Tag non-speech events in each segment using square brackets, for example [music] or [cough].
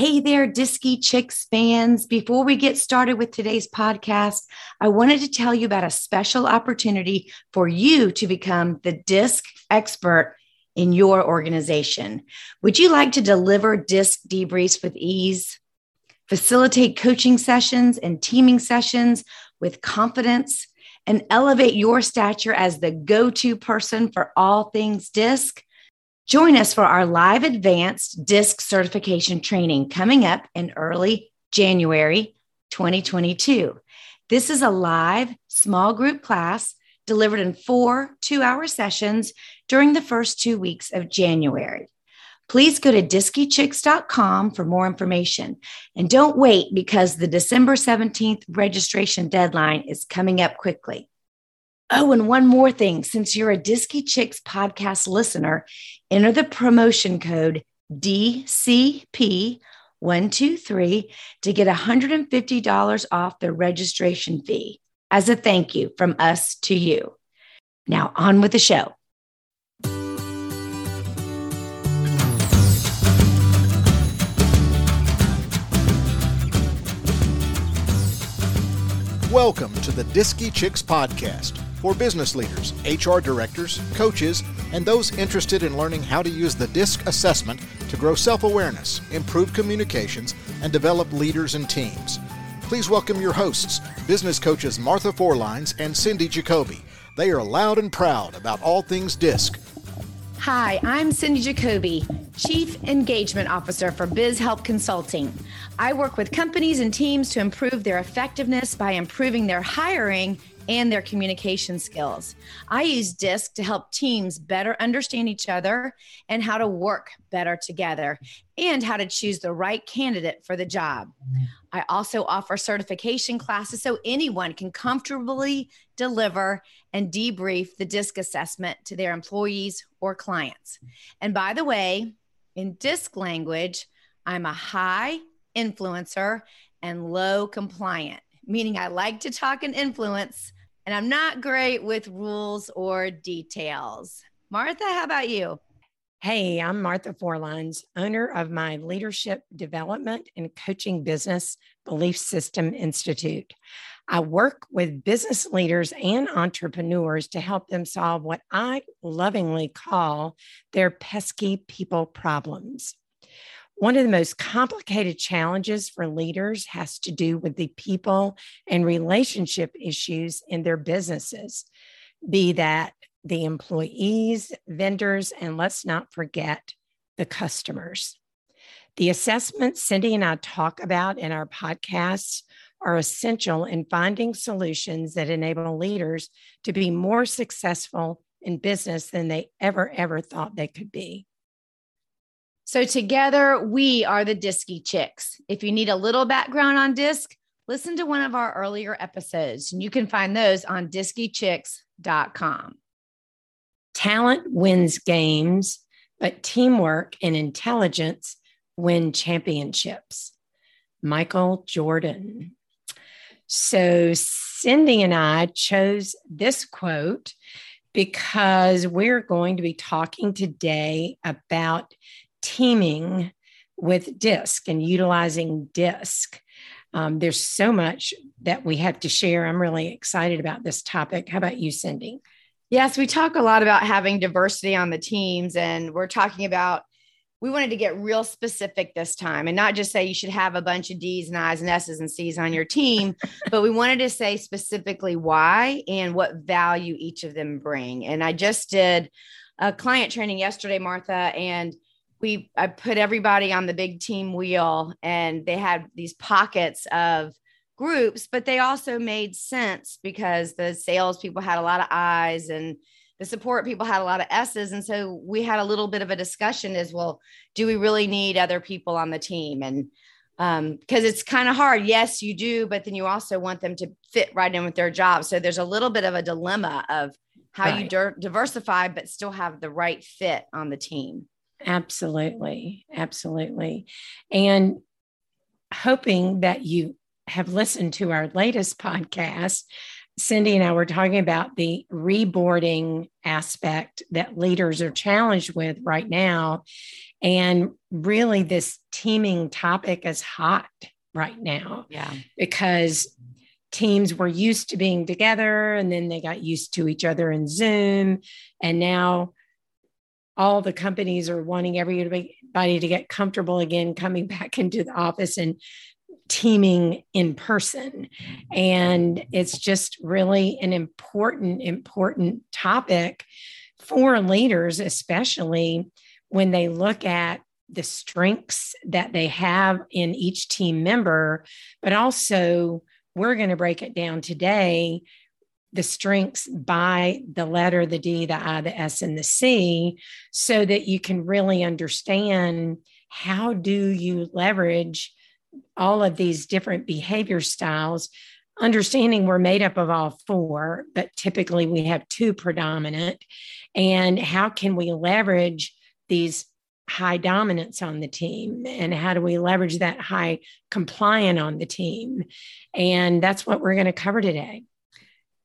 Hey there, Disky Chicks fans. Before we get started with today's podcast, I wanted to tell you about a special opportunity for you to become the DISC expert in your organization. Would you like to deliver DISC debriefs with ease? Facilitate coaching sessions and teaming sessions with confidence and elevate your stature as the go to person for all things DISC? Join us for our live advanced DISC certification training coming up in early January 2022. This is a live small group class delivered in four two hour sessions during the first two weeks of January. Please go to diskychicks.com for more information. And don't wait because the December 17th registration deadline is coming up quickly. Oh, and one more thing since you're a Disky Chicks podcast listener, enter the promotion code DCP123 to get $150 off the registration fee as a thank you from us to you. Now, on with the show. Welcome to the Disky Chicks podcast for business leaders, HR directors, coaches, and those interested in learning how to use the DISC assessment to grow self awareness, improve communications, and develop leaders and teams. Please welcome your hosts, business coaches Martha Forlines and Cindy Jacoby. They are loud and proud about all things DISC. Hi, I'm Cindy Jacoby, Chief Engagement Officer for Biz Help Consulting. I work with companies and teams to improve their effectiveness by improving their hiring and their communication skills. I use DISC to help teams better understand each other and how to work better together and how to choose the right candidate for the job. I also offer certification classes so anyone can comfortably deliver and debrief the DISC assessment to their employees or clients. And by the way, in DISC language, I'm a high influencer and low compliant meaning I like to talk and influence, and I'm not great with rules or details. Martha, how about you? Hey, I'm Martha Forlines, owner of my leadership development and coaching business, Belief System Institute. I work with business leaders and entrepreneurs to help them solve what I lovingly call their pesky people problems. One of the most complicated challenges for leaders has to do with the people and relationship issues in their businesses, be that the employees, vendors, and let's not forget the customers. The assessments Cindy and I talk about in our podcasts are essential in finding solutions that enable leaders to be more successful in business than they ever, ever thought they could be. So together we are the Disky Chicks. If you need a little background on DISC, listen to one of our earlier episodes, and you can find those on diskychicks.com. Talent wins games, but teamwork and intelligence win championships. Michael Jordan. So Cindy and I chose this quote because we're going to be talking today about teaming with DISC and utilizing DISC. Um, there's so much that we have to share. I'm really excited about this topic. How about you, Cindy? Yes, we talk a lot about having diversity on the teams, and we're talking about we wanted to get real specific this time and not just say you should have a bunch of D's and I's and S's and C's on your team, [laughs] but we wanted to say specifically why and what value each of them bring. And I just did a client training yesterday, Martha, and we I put everybody on the big team wheel and they had these pockets of groups, but they also made sense because the sales people had a lot of I's and the support people had a lot of S's. And so we had a little bit of a discussion as well, do we really need other people on the team? And um, because it's kind of hard. Yes, you do, but then you also want them to fit right in with their job. So there's a little bit of a dilemma of how right. you di- diversify, but still have the right fit on the team. Absolutely. Absolutely. And hoping that you have listened to our latest podcast, Cindy and I were talking about the reboarding aspect that leaders are challenged with right now. And really, this teaming topic is hot right now. Yeah. Because teams were used to being together and then they got used to each other in Zoom. And now all the companies are wanting everybody to get comfortable again coming [laughs] back into the office and teaming in person. And it's just really an important, important topic for leaders, especially when they look at the strengths that they have in each team member, but also we're going to break it down today the strengths by the letter, the D, the I, the S, and the C, so that you can really understand how do you leverage all of these different behavior styles understanding we're made up of all four but typically we have two predominant and how can we leverage these high dominance on the team and how do we leverage that high compliant on the team? And that's what we're going to cover today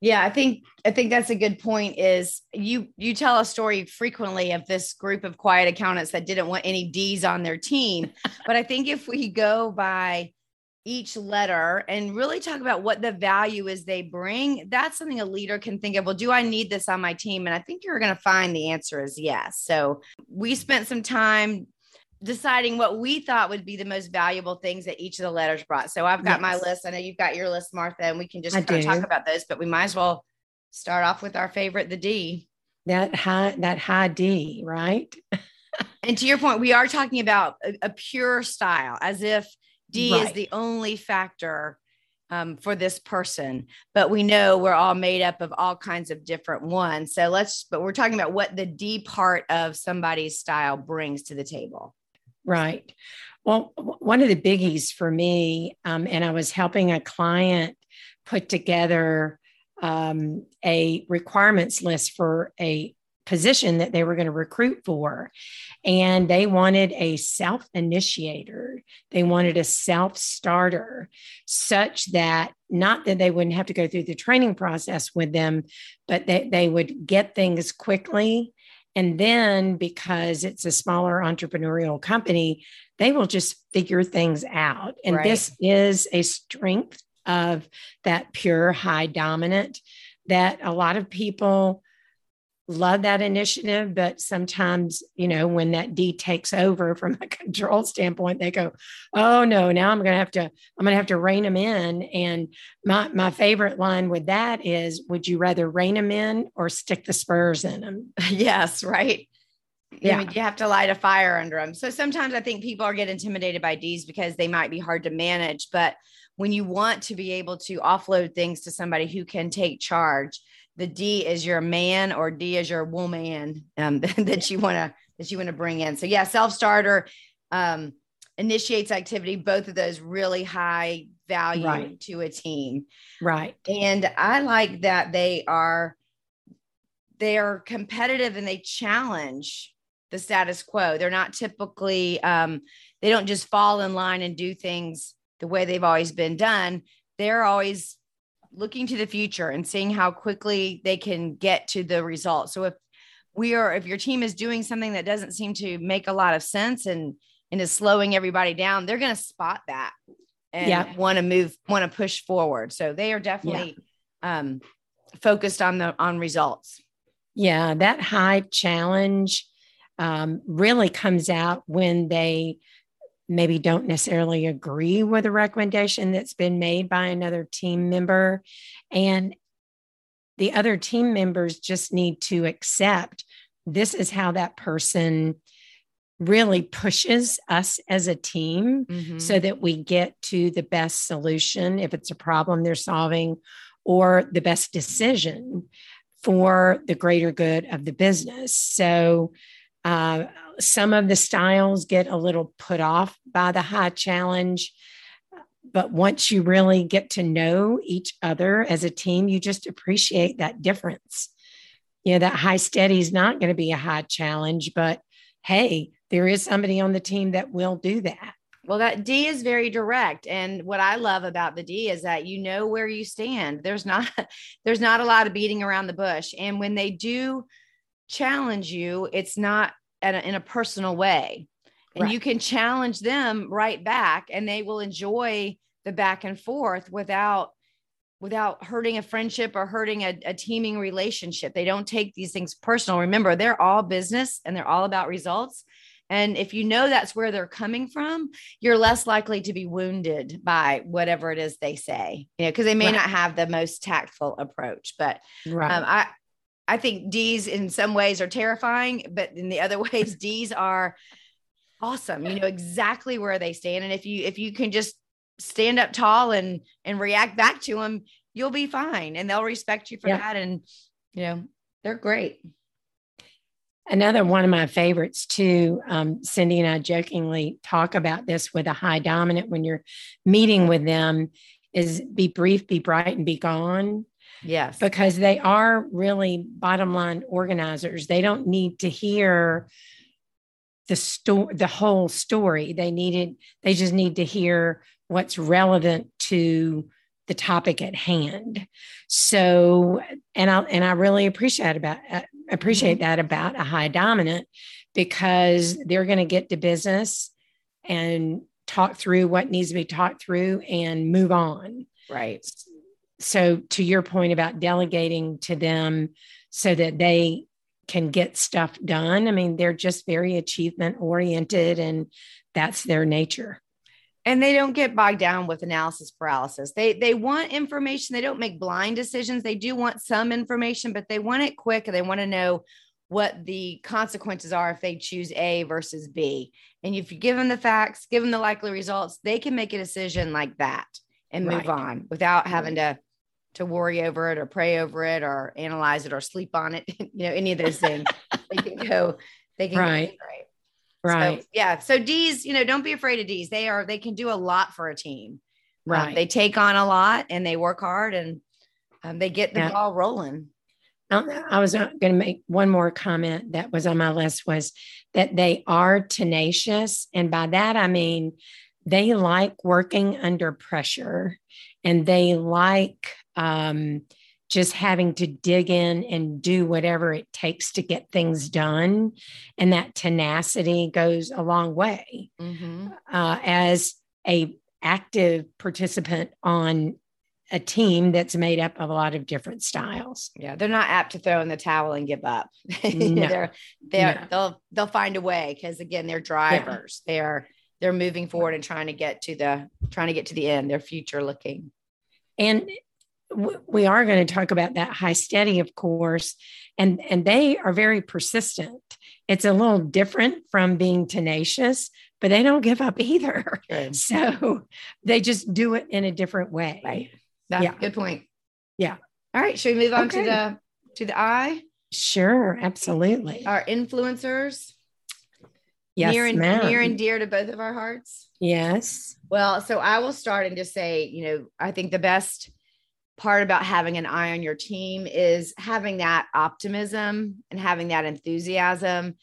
yeah i think i think that's a good point is you you tell a story frequently of this group of quiet accountants that didn't want any d's on their team. [laughs] But i think if we go by each letter and really talk about what the value is they bring that's something a leader can think of well do i need this on my team? And i think you're going to find the answer is yes. So we spent some time deciding what we thought would be the most valuable things that each of the letters brought so i've got yes. my list i know you've got your list martha and we can just talk about those but we might as well start off with our favorite the d that high that high d right [laughs] and to your point we are talking about a, a pure style as if D right. is the only factor um, for this person, but we know we're all made up of all kinds of different ones. So let's, but we're talking about what the D part of somebody's style brings to the table. Right. Well, one of the biggies for me, um, and I was helping a client put together um, a requirements list for a position that they were going to recruit for. And they wanted a self initiator, they wanted a self starter, such that not that they wouldn't have to go through the training process with them, but that they would get things quickly. And then, because it's a smaller entrepreneurial company, they will just figure things out. And right. this is a strength of that pure high dominant that a lot of people love that initiative, but sometimes, you know, when that D takes over from a [laughs] control standpoint, they go, "Oh no, now I'm going to have to, I'm going to have to rein them in." And my my favorite line with that is, "Would you rather rein them in or stick the spurs in them?" [laughs] yes, right. Yeah, you have to light a fire under them. So sometimes I think people are get intimidated by D's because they might be hard to manage, but when you want to be able to offload things to somebody who can take charge the D is your man or D is your woman um, [laughs] that you want to that you want to bring in. So yeah, self starter um, initiates activity. Both of those really high value right. to a team. Right. And I like that they are they are competitive and they challenge the status quo. They're not typically um, they don't just fall in line and do things the way they've always been done. They're always looking to the future and seeing how quickly they can get to the result. So if we are if your team is doing something that doesn't seem to make a lot of sense and and is slowing everybody down, they're going to spot that and yeah. want to move, want to push forward. So they are definitely yeah. um, focused on the on results. Yeah, that high challenge um, really comes out when they maybe don't necessarily agree with a recommendation that's been made by another team member. And the other team members just need to accept this is how that person really pushes us as a team mm-hmm. so that we get to the best solution if it's a problem they're solving or the best decision for the greater good of the business. So, uh, some of the styles get a little put off by the high challenge. But once you really get to know each other as a team, you just appreciate that difference. You know, that high steady is not going to be a high challenge, but hey, there is somebody on the team that will do that. Well, that D is very direct. And what I love about the D is that you know where you stand. There's not [laughs] there's not a lot of beating around the bush. And when they do challenge you, it's not a, in a personal way. and Right. you can challenge them right back and they will enjoy the back and forth without without hurting a friendship or hurting a, a teaming relationship they don't take these things personal remember they're all business and they're all about results and if you know that's where they're coming from you're less likely to be wounded by whatever it is they say you know because they may Right. not have the most tactful approach but Right. um, I I think D's in some ways are terrifying, but in the other [laughs] ways, D's are awesome. You know exactly where they stand, and if you if you can just stand up tall and and react back to them, you'll be fine, and they'll respect you for Yeah. that. And you know they're great. Another one of my favorites too. Um, Cindy and I jokingly talk about this with a high dominant when you're meeting with them is be brief, be bright, and be gone Yes, because they are really bottom line organizers. They don't need to hear the story, the whole story. They needed, they just need to hear what's relevant to the topic at hand. So, and I and I really appreciate about uh, appreciate that about a high dominant because they're going to get to business and talk through what needs to be talked through and move on right. So to your point about delegating to them so that they can get stuff done i mean they're just very achievement oriented and that's their nature and they don't get bogged down with analysis paralysis. They they want information. They don't make blind decisions. They do want some information, but they want it quick and they want to know what the consequences are if they choose A versus B. And if you give them the facts, give them the likely results, they can make a decision like that and move Right. on without having to to worry over it or pray over it or analyze it or sleep on it. [laughs] you know, any of those things. they can go. They can Right. Go right. right So, yeah. So D's, you know, don't be afraid of D's. They are, they can do a lot for a team. Um, right they take on a lot and they work hard and um, they get the Yeah. ball rolling. I I was going to make one more comment that was on my list was that they are tenacious. And by that, I mean they like working under pressure and they like um, just having to dig in and do whatever it takes to get things done. And that tenacity goes a long way Mhm. uh, as a active participant on a team that's made up of a lot of different styles. Yeah. They're not apt to throw in the towel and give up. [laughs] No. they're, they're, No. they'll, they'll find a way. Cause again, they're drivers. They're, they're moving forward and trying to get to the, trying to get to the end. They're future looking. and we are going to talk about that high steady of course and and they are very persistent it's a little different from being tenacious but they don't give up either [laughs] so they just do it in a different way Right. That's Yeah. a good point. Yeah. All right. Should we move on Okay. to the, to the I? sure absolutely our influencers? yes near and ma'am. near and dear to both of our hearts. yes Well, so I will start and just say, you know, I think the best part about having an I on your team is having that optimism and having that enthusiasm.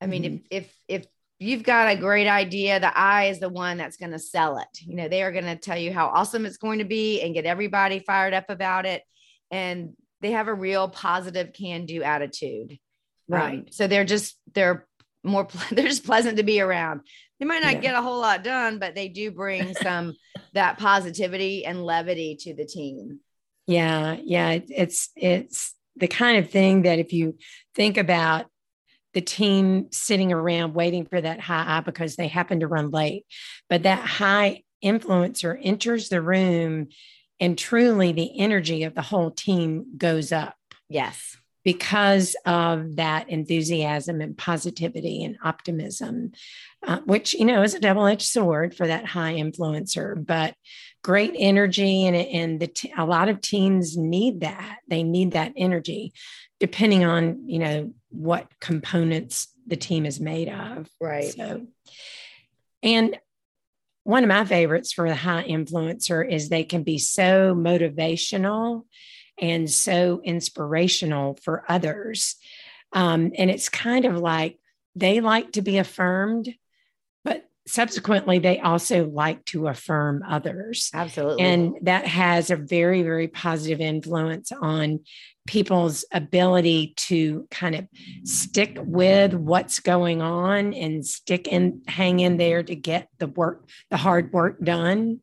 I mean, Mm-hmm. if if if you've got a great idea, the I is the one that's going to sell it. You know, they are going to tell you how awesome it's going to be and get everybody fired up about it. And they have a real positive can-do attitude. Um, right so they're just they're more [laughs] they're just pleasant to be around. They might not Yeah. get a whole lot done, but they do bring some that positivity and levity to the team. Yeah, yeah, it- it's it's the kind of thing that if you think about the team sitting around waiting for that high I because they happen to run late, but that high influencer enters the room and truly the energy of the whole team goes up Yes. because of that enthusiasm and positivity and optimism, uh, which you know is a double-edged sword for that high influencer. But great energy, and and the t- a lot of teams need that. They need that energy, depending on you know what components the team is made of. Right. So, and one of my favorites for the high influencer is they can be so motivational and so inspirational for others. Um, and it's kind of like they like to be affirmed, subsequently, they also like to affirm others. Absolutely. And that has a very, very positive influence on people's ability to kind of stick with what's going on and stick and hang in there to get the work, the hard work done.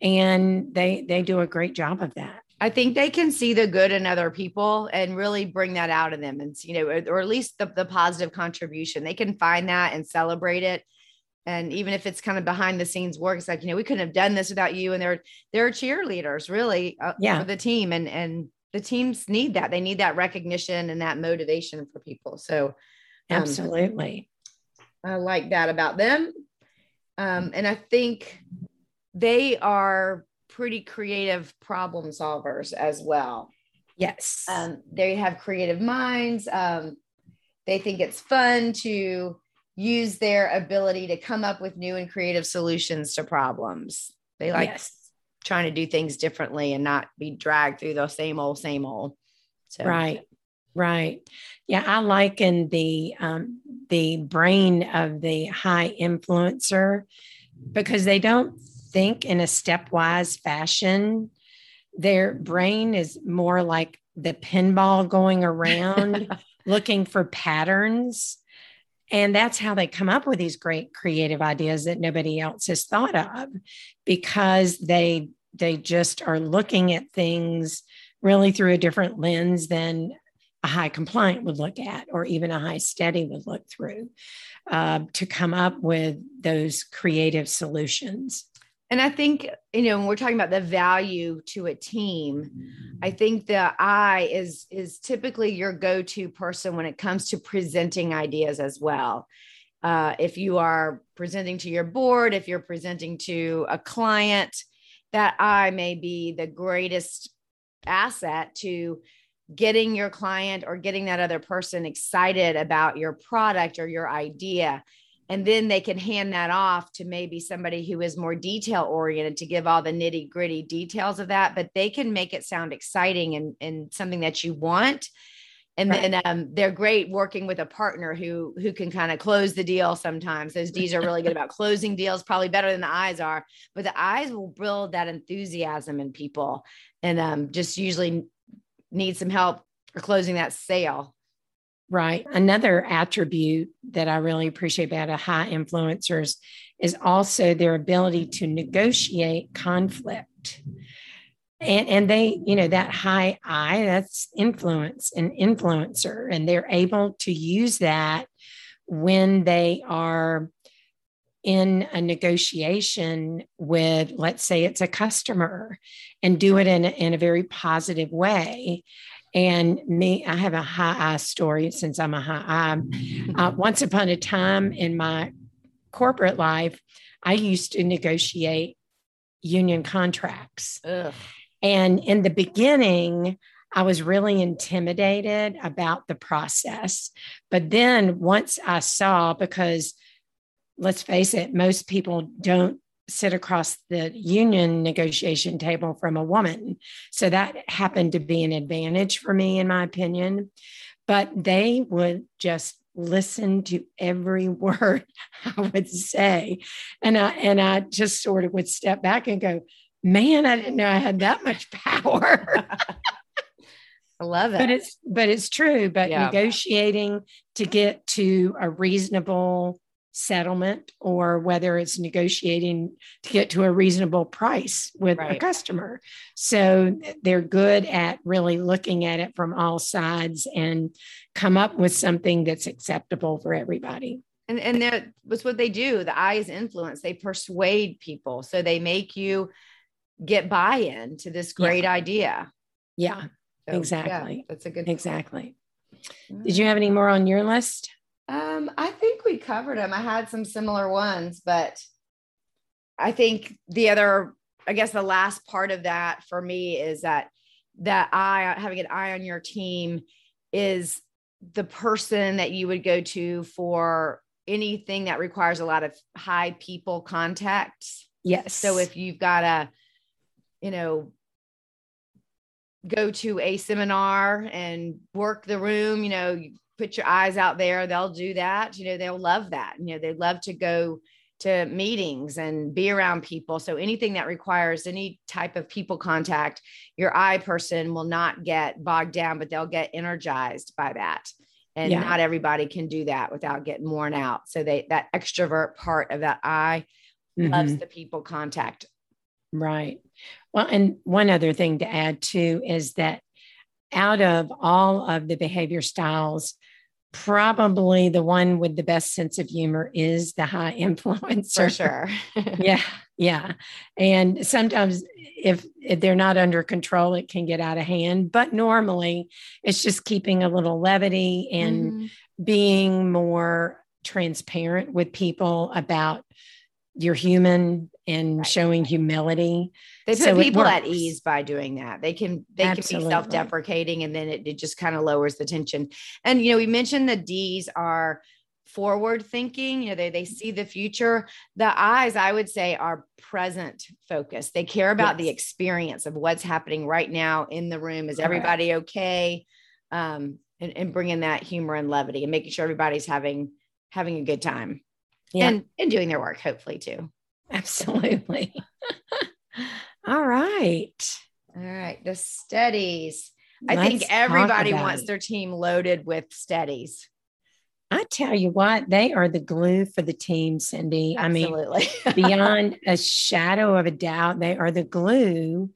And they they do a great job of that. I think they can see the good in other people and really bring that out of them and you know or, or at least the, the positive contribution. They can find that and celebrate it and even if it's kind of behind the scenes work it's like you know we couldn't have done this without you. And they're they're cheerleaders really uh, yeah. for the team. And and the teams need that. They need that recognition and that motivation for people. So um, absolutely. I like that about them. Um, and i think they are pretty creative problem solvers as well. Yes. Um, they have creative minds. Um, they think it's fun to use their ability to come up with new and creative solutions to problems. They like yes. trying to do things differently and not be dragged through the same old, same old. So. Right. Right. Yeah, I liken the um, the brain of the high influencer because they don't think in a stepwise fashion. Their brain is more like the pinball going around [laughs] looking for patterns and that's how they come up with these great creative ideas that nobody else has thought of because they they just are looking at things really through a different lens than a high compliant would look at or even a high steady would look through uh, to come up with those creative solutions and I think, you know, when we're talking about the value to a team, I think the I is is typically your go-to person when it comes to presenting ideas as well. Uh, if you are presenting to your board, if you're presenting to a client, that I may be the greatest asset to getting your client or getting that other person excited about your product or your idea and then they can hand that off to maybe somebody who is more detail oriented to give all the nitty gritty details of that but they can make it sound exciting and, and something that you want. And right. then um, they're great working with a partner who who can kind of close the deal sometimes. Those d's are really good about closing deals probably better than the I's are but the I's will build that enthusiasm in people. And um, just usually need some help for closing that sale Right. Another attribute that I really appreciate about a high influencers is also their ability to negotiate conflict. And, and they, you know, that high I, that's influence and influencer, and they're able to use that when they are in a negotiation with, let's say it's a customer, and do it in, in a very positive way and me, I have a high I story since I'm a high I. Uh, once upon a time in my corporate life, I used to negotiate union contracts. Ugh. And in the beginning, I was really intimidated about the process. But then once I saw, because let's face it, most people don't sit across the union negotiation table from a woman. So that happened to be an advantage for me, in my opinion. But they would just listen to every [laughs] word I would say. And I and I just sort of would step back and go, man, I didn't know I had that much [laughs] power. I love it. But it's but it's true. But yeah. negotiating to get to a reasonable settlement or whether it's negotiating to get to a reasonable price with right. a customer. So they're good at really looking at it from all sides and come up with something that's acceptable for everybody. And and was what they do. The I's influence. They persuade people. So they make you get buy-in to this great yeah. idea. Yeah. So, exactly. Yeah, that's a good exactly. Mm-hmm. Did you have any more on your list? Um, I think we covered them. I had some similar ones, but I think the other, I guess the last part of that for me is that that I, having an I on your team is the person that you would go to for anything that requires a lot of high people contact. Yes. So if you've got a, you know, go to a seminar and work the room, you know, put your I's out there they'll do that you know they'll love that you know they love to go to meetings and be around people. So anything that requires any type of people contact, your I person will not get bogged down, but they'll get energized by that. And yeah. not everybody can do that without getting worn out. So they that extrovert part of that I mm-hmm. loves the people contact. Right. Well, and one other thing to add too is that out of all of the behavior styles, probably the one with the best sense of humor is the high [laughs] influencer. For sure. [laughs] yeah. Yeah. And sometimes if, if, they're not under control, it can get out of hand. But normally it's just keeping a little levity and mm-hmm. being more transparent with people about you're human and right. showing humility. They put so people at ease by doing that. They can they Absolutely. can be self-deprecating and then it, it just kind of lowers the tension. And you know, we mentioned the D's are forward thinking, you know, they they see the future. The I's I would say, are present focused. They care about yes. the experience of what's happening right now in the room. Is everybody okay? Um, and, and bringing that humor and levity and making sure everybody's having having a good time yeah. and and doing their work hopefully too [laughs] absolutely [laughs] all right all right the steadies i think everybody wants it. their team loaded with steadies. I tell you what, they are the glue for the team, Cindy. Absolutely. I mean, [laughs] beyond a shadow of a doubt, they are the glue.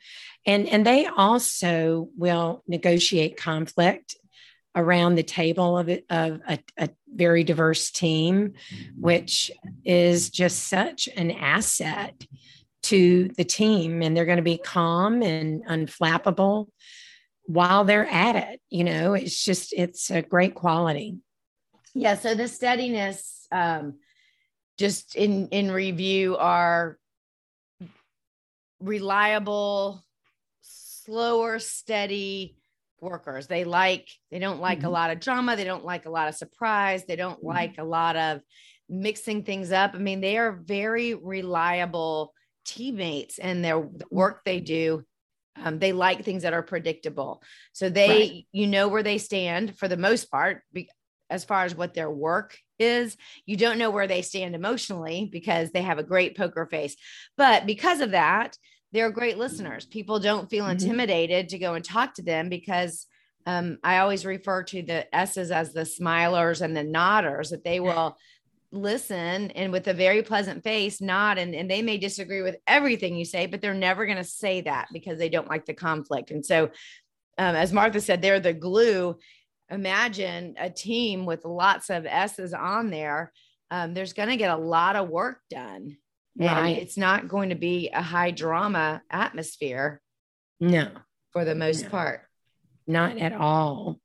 And, and they also will negotiate conflict around the table of, of a, a very diverse team, which is just such an asset to the team. And they're going to be calm and unflappable while they're at it. You know, it's just, it's a great quality. Yeah. So the steadiness, um, just in in review, are reliable, slower, steady, workers. They like, they don't like mm-hmm. a lot of drama. They don't like a lot of surprise. They don't mm-hmm. like a lot of mixing things up. I mean, they are very reliable teammates and their work they do. Um, they like things that are predictable. So they, right. you know, where they stand for the most part, be, as far as what their work is. You don't know where they stand emotionally because they have a great poker face. But because of that, they're great listeners. People don't feel mm-hmm. intimidated to go and talk to them because um, I always refer to the S's as the smilers and the nodders, that they will listen and with a very pleasant face nod and, and they may disagree with everything you say but they're never going to say that because they don't like the conflict and so um, as martha said they're the glue imagine a team with lots of s's on there um, there's going to get a lot of work done Right. it's not going to be a high drama atmosphere. No. For the most no. part. Not at all.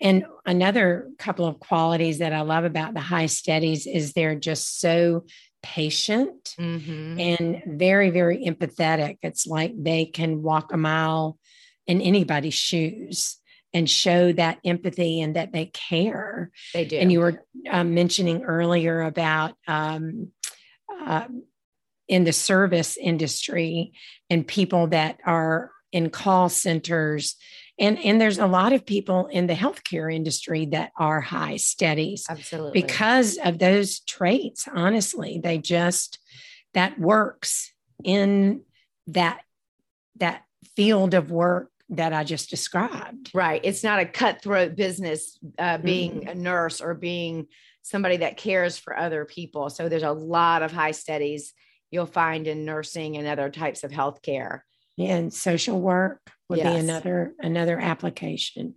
And another couple of qualities that I love about the high steadies is they're just so patient mm-hmm. and very, very empathetic. It's like they can walk a mile in anybody's shoes and show that empathy and that they care. They do. And you were uh, mentioning earlier about um, uh, in the service industry and people that are in call centers and and there's a lot of people in the healthcare industry that are high steadies absolutely because of those traits honestly they just that works in that that field of work that I just described. Right. It's not a cutthroat business uh, being mm-hmm. a nurse or being somebody that cares for other people. So there's a lot of high steadies you'll find in nursing and other types of healthcare. And social work would yes. be another another application.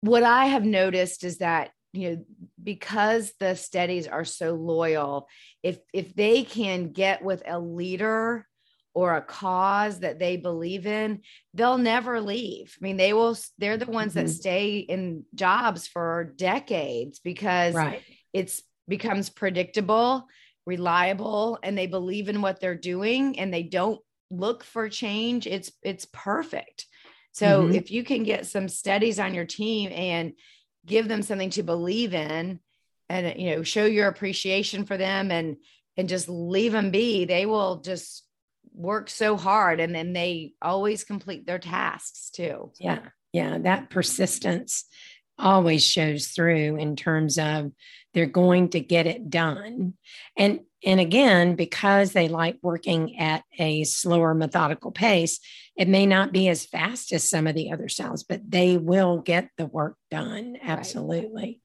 What I have noticed is that you know because the steadies are so loyal, if if they can get with a leader or a cause that they believe in, they'll never leave. I mean, they will, they're the ones mm-hmm. that stay in jobs for decades because right. it's becomes predictable reliable and they believe in what they're doing and they don't look for change it's it's perfect so mm-hmm. if you can get some steadies on your team and give them something to believe in and you know show your appreciation for them and and just leave them be they will just work so hard and then they always complete their tasks too yeah yeah that persistence always shows through in terms of they're going to get it done and And again, because they like working at a slower, methodical pace, it may not be as fast as some of the other styles, but they will get the work done. Absolutely. Right.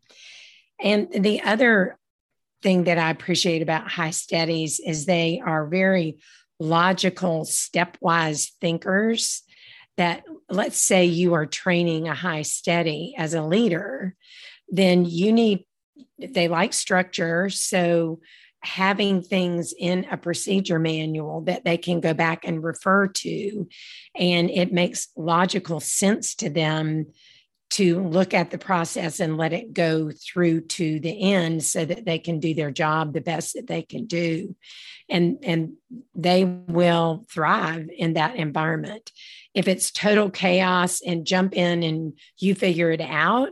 And the other thing that I appreciate about high steadies is they are very logical, stepwise thinkers. That let's say you are training a high steady as a leader, then you need, they like structure. So having things in a procedure manual that they can go back and refer to, and it makes logical sense to them to look at the process and let it go through to the end so that they can do their job the best that they can do and and they will thrive in that environment if it's total chaos and jump in and you figure it out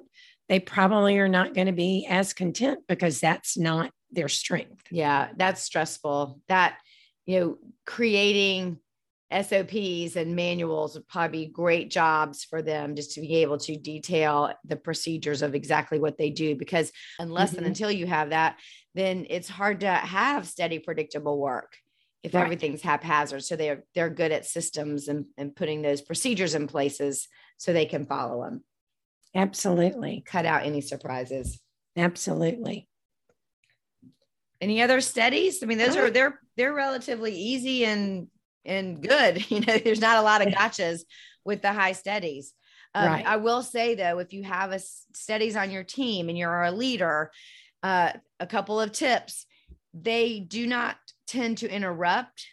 they probably are not going to be as content because that's not their strength yeah that's stressful that you know creating SOPs and manuals would probably be great jobs for them just to be able to detail the procedures of exactly what they do. Because unless mm-hmm. and until you have that, then it's hard to have steady, predictable work if right. everything's haphazard. So they're they're good at systems and, and putting those procedures in places so they can follow them. Absolutely. Cut out any surprises. Absolutely. Any other steadies? I mean, those are they're they're relatively easy and and good. [laughs] You know, there's not a lot of gotchas with the high steadies. Um, right. I will say though, if you have a steadies on your team and you're a leader, uh, a couple of tips: they do not tend to interrupt.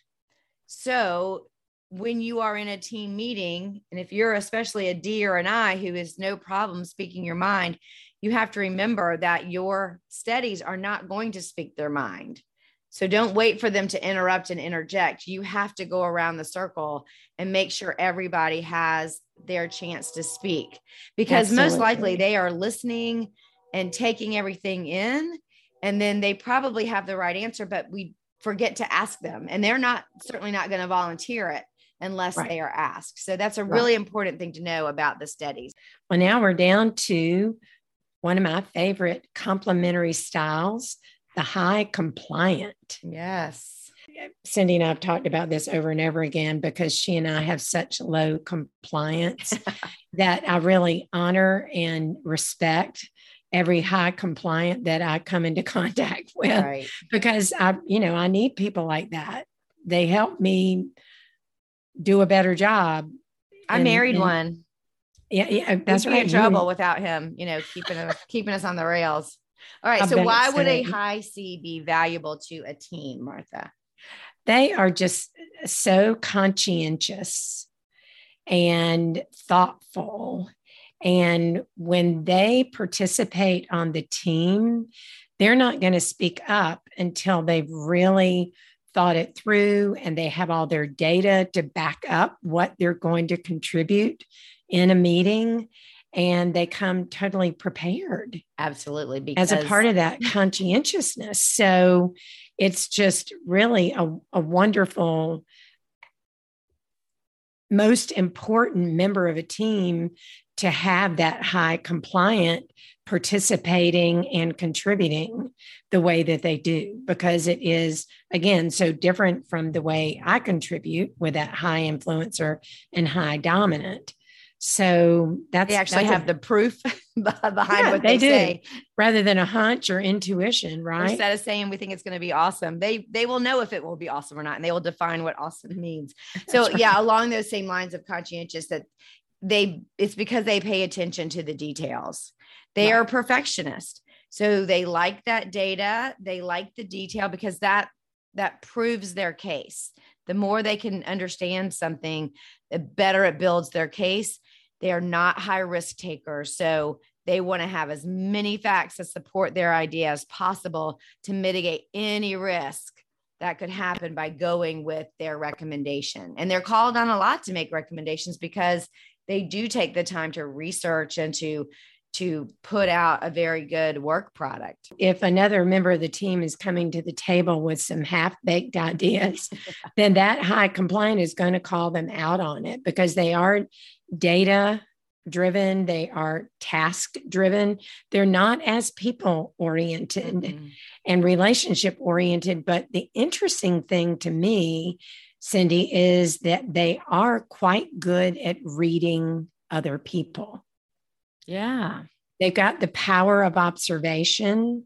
So when you are in a team meeting, and if you're especially a D or an I who is no problem speaking your mind, you have to remember that your steadies are not going to speak their mind. So don't wait for them to interrupt and interject. You have to go around the circle and make sure everybody has their chance to speak because Absolutely. most likely they are listening and taking everything in. And then they probably have the right answer, but we forget to ask them. And they're not certainly not going to volunteer it unless right. they are asked. So that's a really right. important thing to know about the steadies Well, now we're down to one of my favorite complementary styles the high compliant. Yes. Cindy and I have talked about this over and over again because she and I have such low compliance [laughs] that I really honor and respect every high compliant that I come into [laughs] contact with right. because I, you know, I need people like that. They help me do a better job. I and, married and, one. Yeah, yeah, uh, that's We'd right. in trouble without him, you know, keeping us keeping us on the rails. All right. So why would a high C be valuable to a team, Martha? They are just so conscientious and thoughtful. And when they participate on the team, they're not going to speak up until they've really thought it through and they have all their data to back up what they're going to contribute in a meeting and they come totally prepared. Absolutely. Because as a part of that [laughs] conscientiousness. So it's just really a, a wonderful, most important member of a team to have that high compliant participating and contributing the way that they do because it is again so different from the way I contribute with that high influencer and high dominant so that's they actually that's have a, the proof [laughs] behind yeah, what they, they do, say, rather than a hunch or intuition, right? Instead of saying we think it's going to be awesome, they they will know if it will be awesome or not, and they will define what awesome means. [laughs] So right. yeah, along those same lines of conscientious, that they it's because they pay attention to the details. They right. are perfectionist, so they like that data. They like the detail because that that proves their case. The more they can understand something, the better it builds their case they are not high risk takers. So they want to have as many facts to support their idea as possible to mitigate any risk that could happen by going with their recommendation. And they're called on a lot to make recommendations because they do take the time to research and to to put out a very good work product. If another member of the team is coming to the table with some half baked ideas, [laughs] then that high compliant is going to call them out on it because they are data driven, they are task driven. They're not as people oriented mm-hmm. and relationship oriented. But the interesting thing to me, Cindy, is that they are quite good at reading other people. Yeah. They've got the power of observation.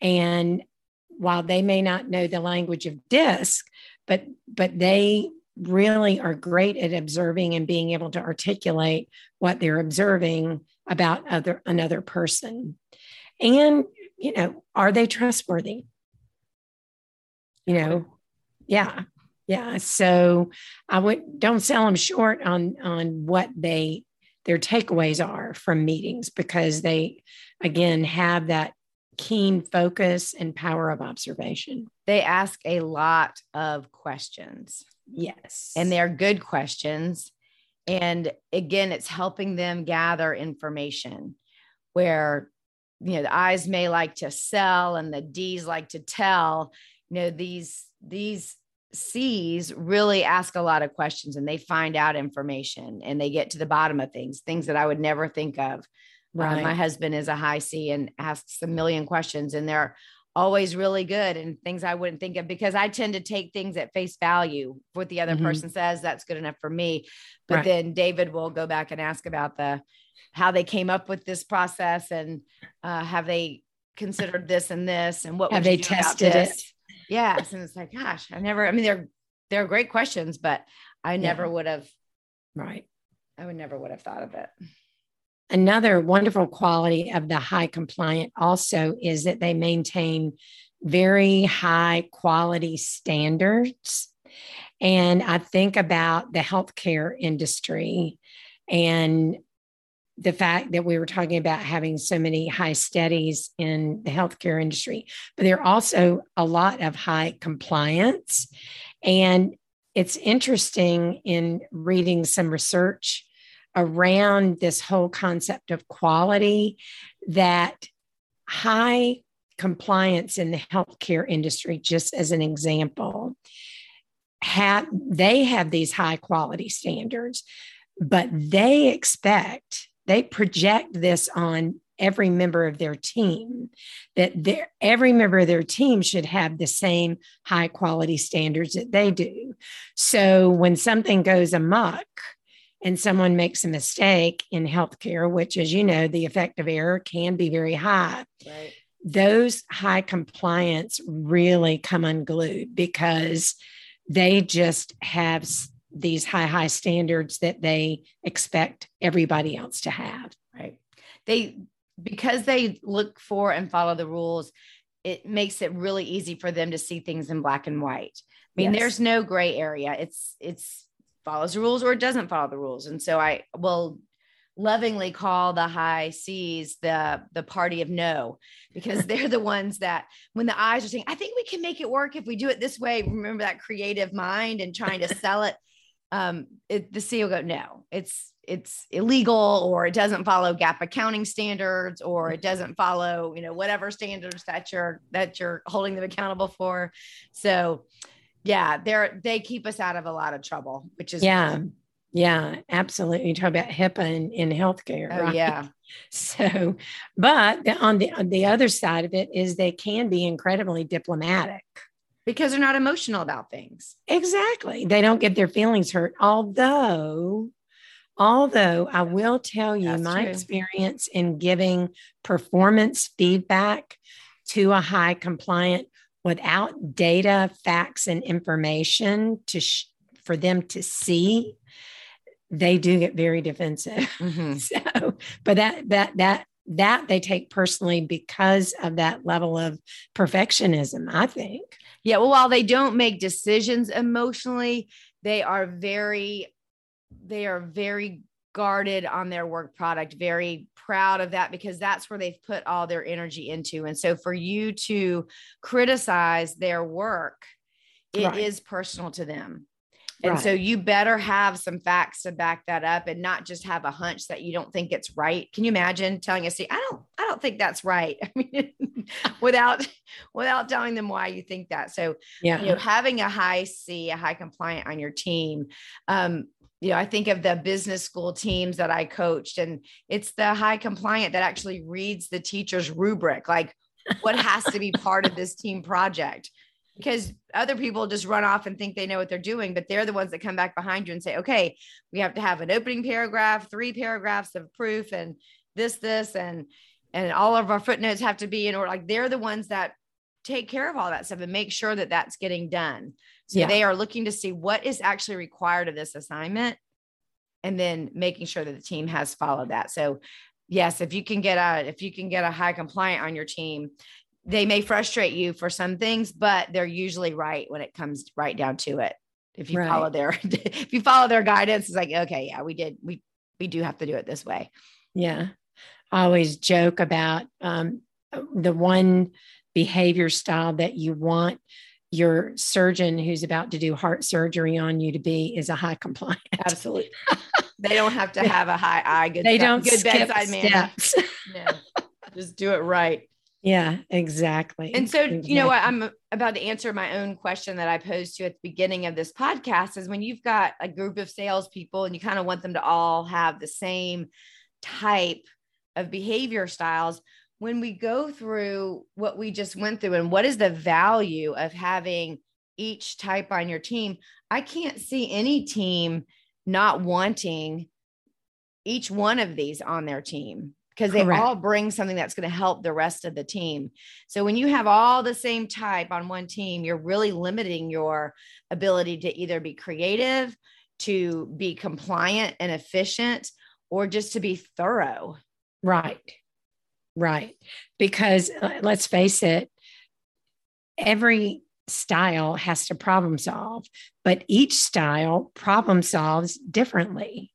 And while they may not know the language of disc, but but they really are great at observing and being able to articulate what they're observing about other another person. And you know are they trustworthy? You know yeah yeah. So i would don't sell them short on on what they their takeaways are from meetings because they again have that keen focus and power of observation. They ask a lot of questions Yes. And they're good questions. And again, it's helping them gather information where, you know, the I's may like to sell and the D's like to tell. You know, these, these C's really ask a lot of questions and they find out information and they get to the bottom of things, things that I would never think of. Right. Uh, my husband is a high C and asks a million questions, and they're always really good and things I wouldn't think of because I tend to take things at face value. What the other mm-hmm. person says, that's good enough for me. But right. then David will go back and ask about the how they came up with this process and uh, have they considered this and this and what have they tested it? Yes, and it's like, gosh, I never. I mean, they're they're great questions, but I never yeah. would have. Right. I would never would have thought of it. Another wonderful quality of the high compliant also is that they maintain very high quality standards. And I think about the healthcare industry and the fact that we were talking about having so many high steadies in the healthcare industry, but there are also a lot of high compliance. And it's interesting in reading some research around this whole concept of quality that high compliance in the healthcare industry, just as an example, have they have these high quality standards, but they expect they project this on every member of their team that their, every member of their team should have the same high quality standards that they do. So when something goes amok and someone makes a mistake in healthcare, which, as you know, the effective error can be very high. Right. Those high compliance really come unglued because they just have these high, high standards that they expect everybody else to have. Right. They, because they look for and follow the rules, it makes it really easy for them to see things in black and white. I mean, yes. there's no gray area. It's, it's, follows the rules or it doesn't follow the rules. And so I will lovingly call the high C's the the party of no because they're the ones that when the I's are saying I think we can make it work if we do it this way remember that creative mind and trying to sell it um it, the C will go no it's it's illegal or it doesn't follow GAAP accounting standards or it doesn't follow you know whatever standards that you're that you're holding them accountable for so yeah, they're they keep us out of a lot of trouble, which is yeah, yeah, absolutely. You talk about HIPAA in, in healthcare, oh, right? Yeah. [laughs] So, but on the on the other side of it is they can be incredibly diplomatic because they're not emotional about things. Exactly. They don't get their feelings hurt. Although, although I will tell you That's my true. experience in giving performance feedback to a high compliant without data, facts, and information to sh- for them to see, they do get very defensive. Mm-hmm. [laughs] so, but that that that that they take personally because of that level of perfectionism. I think. Yeah. Well, while they don't make decisions emotionally, they are very they are very guarded on their work product, very proud of that because that's where they've put all their energy into. And so for you to criticize their work, it right. is personal to them. And right. so you better have some facts to back that up and not just have a hunch that you don't think it's right. Can you imagine telling us, I don't, I don't think that's right. [laughs] I mean, [laughs] without, without telling them why you think that. So, yeah, you know, having a high C, a high compliant on your team, um, you know, I think of the business school teams that I coached, and it's the high compliant that actually reads the teacher's rubric, like what has to be part of this team project. Because other people just run off and think they know what they're doing, but they're the ones that come back behind you and say, okay, we have to have an opening paragraph, three paragraphs of proof, and this, this, and and all of our footnotes have to be in order. Like they're the ones that take care of all that stuff and make sure that that's getting done. So yeah. they are looking to see what is actually required of this assignment and then making sure that the team has followed that. So yes, if you can get a if you can get a high compliant on your team, they may frustrate you for some things, but they're usually right when it comes right down to it. If you right. follow their [laughs] if you follow their guidance, it's like, okay, yeah, we did we we do have to do it this way. Yeah. I always joke about um, the one behavior style that you want your surgeon who's about to do heart surgery on you to be is a high compliant. Absolutely. [laughs] they don't have to have a high I. Good. They don't good bedside manner. no, [laughs] just do it right. Yeah, exactly. And so, exactly. you know what? I'm about to answer my own question that I posed to at the beginning of this podcast is when you've got a group of salespeople and you kind of want them to all have the same type of behavior styles when we go through what we just went through and what is the value of having each type on your team, I can't see any team not wanting each one of these on their team because they Correct. all bring something that's going to help the rest of the team. So when you have all the same type on one team, you're really limiting your ability to either be creative, to be compliant and efficient, or just to be thorough. Right. Right. Because uh, let's face it, every style has to problem solve, but each style problem solves differently.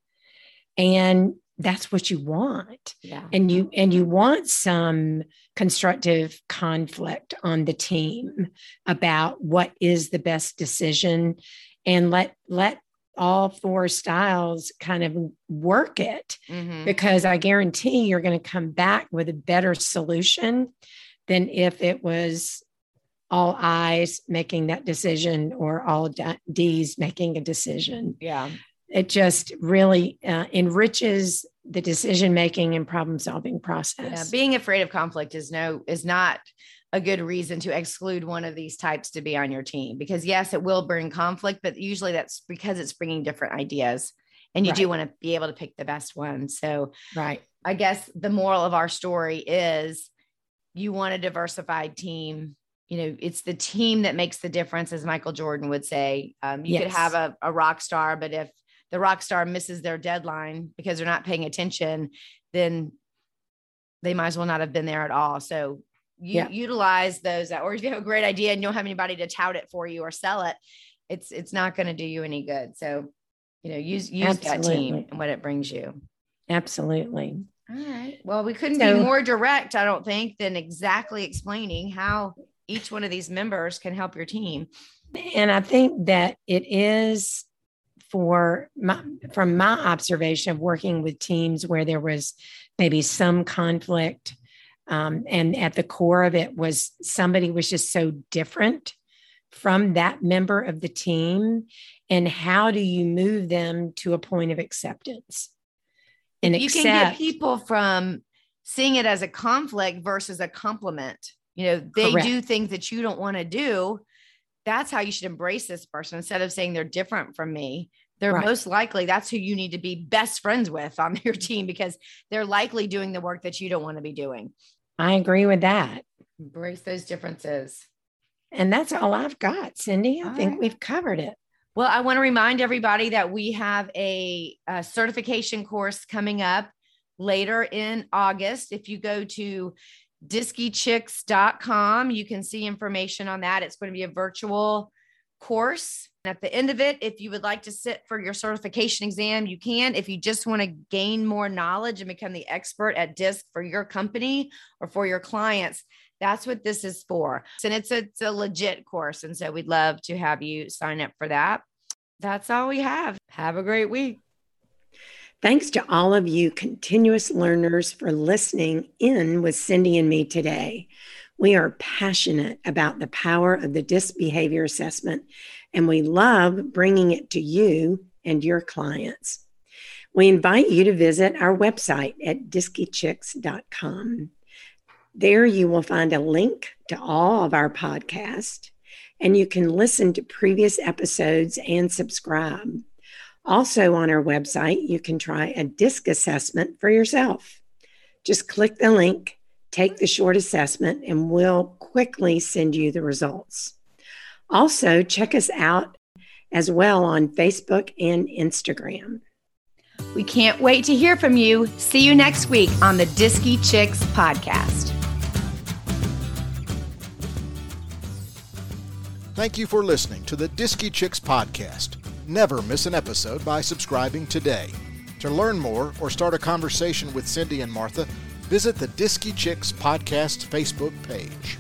And that's what you want. Yeah. And you and you want some constructive conflict on the team about what is the best decision and let let all four styles kind of work it mm-hmm. because I guarantee you're going to come back with a better solution than if it was all I's making that decision or all D's making a decision. Yeah. It just really uh, enriches the decision making and problem solving process. Yeah, being afraid of conflict is no is not a good reason to exclude one of these types to be on your team because yes it will bring conflict but usually that's because it's bringing different ideas and you right. do want to be able to pick the best one. So right. I guess the moral of our story is you want a diversified team. You know it's the team that makes the difference as michael jordan would say. Um, you yes. could have a, a rock star but if the rock star misses their deadline because they're not paying attention then they might as well not have been there at all. So you yeah. utilize those or if you have a great idea and you don't have anybody to tout it for you or sell it it's it's not going to do you any good. So you know use use absolutely. that team and what it brings you. Absolutely. All right. Well we couldn't so, be more direct i don't think than exactly explaining how each one of these members can help your team. And i think that it is for my, from my observation of working with teams where there was maybe some conflict um, and at the core of it was somebody was just so different from that member of the team. And how do you move them to a point of acceptance? And you accept- can get people from seeing it as a conflict versus a compliment. You know, they Correct. do things that you don't want to do. That's how you should embrace this person instead of saying they're different from me they're right. most likely that's who you need to be best friends with on [laughs] your team because they're likely doing the work that you don't want to be doing. I agree with that. Embrace those differences. And that's all I've got, Cindy. I all think right. we've covered it. Well, I want to remind everybody that we have a, a, certification course coming up later in August. If you go to diskichicks.com, you can see information on that. It's going to be a virtual course. At the end of it, if you would like to sit for your certification exam, you can. If you just want to gain more knowledge and become the expert at DISC for your company or for your clients, that's what this is for. And it's a, it's a legit course. And so we'd love to have you sign up for that. That's all we have. Have a great week. Thanks to all of you continuous learners for listening in with Cindy and me today. We are passionate about the power of the DISC behavior assessment, and we love bringing it to you and your clients. We invite you to visit our website at diskychicks.com. There you will find a link to all of our podcasts, and you can listen to previous episodes and subscribe. Also, on our website, you can try a DISC assessment for yourself. Just click the link, take the short assessment, and we'll quickly send you the results. Also, check us out as well on Facebook and Instagram. We can't wait to hear from you. See you next week on the Disky Chicks podcast. Thank you for listening to the Disky Chicks podcast. Never miss an episode by subscribing today. To learn more or start a conversation with Cindy and Martha, visit the Disky Chicks podcast Facebook page.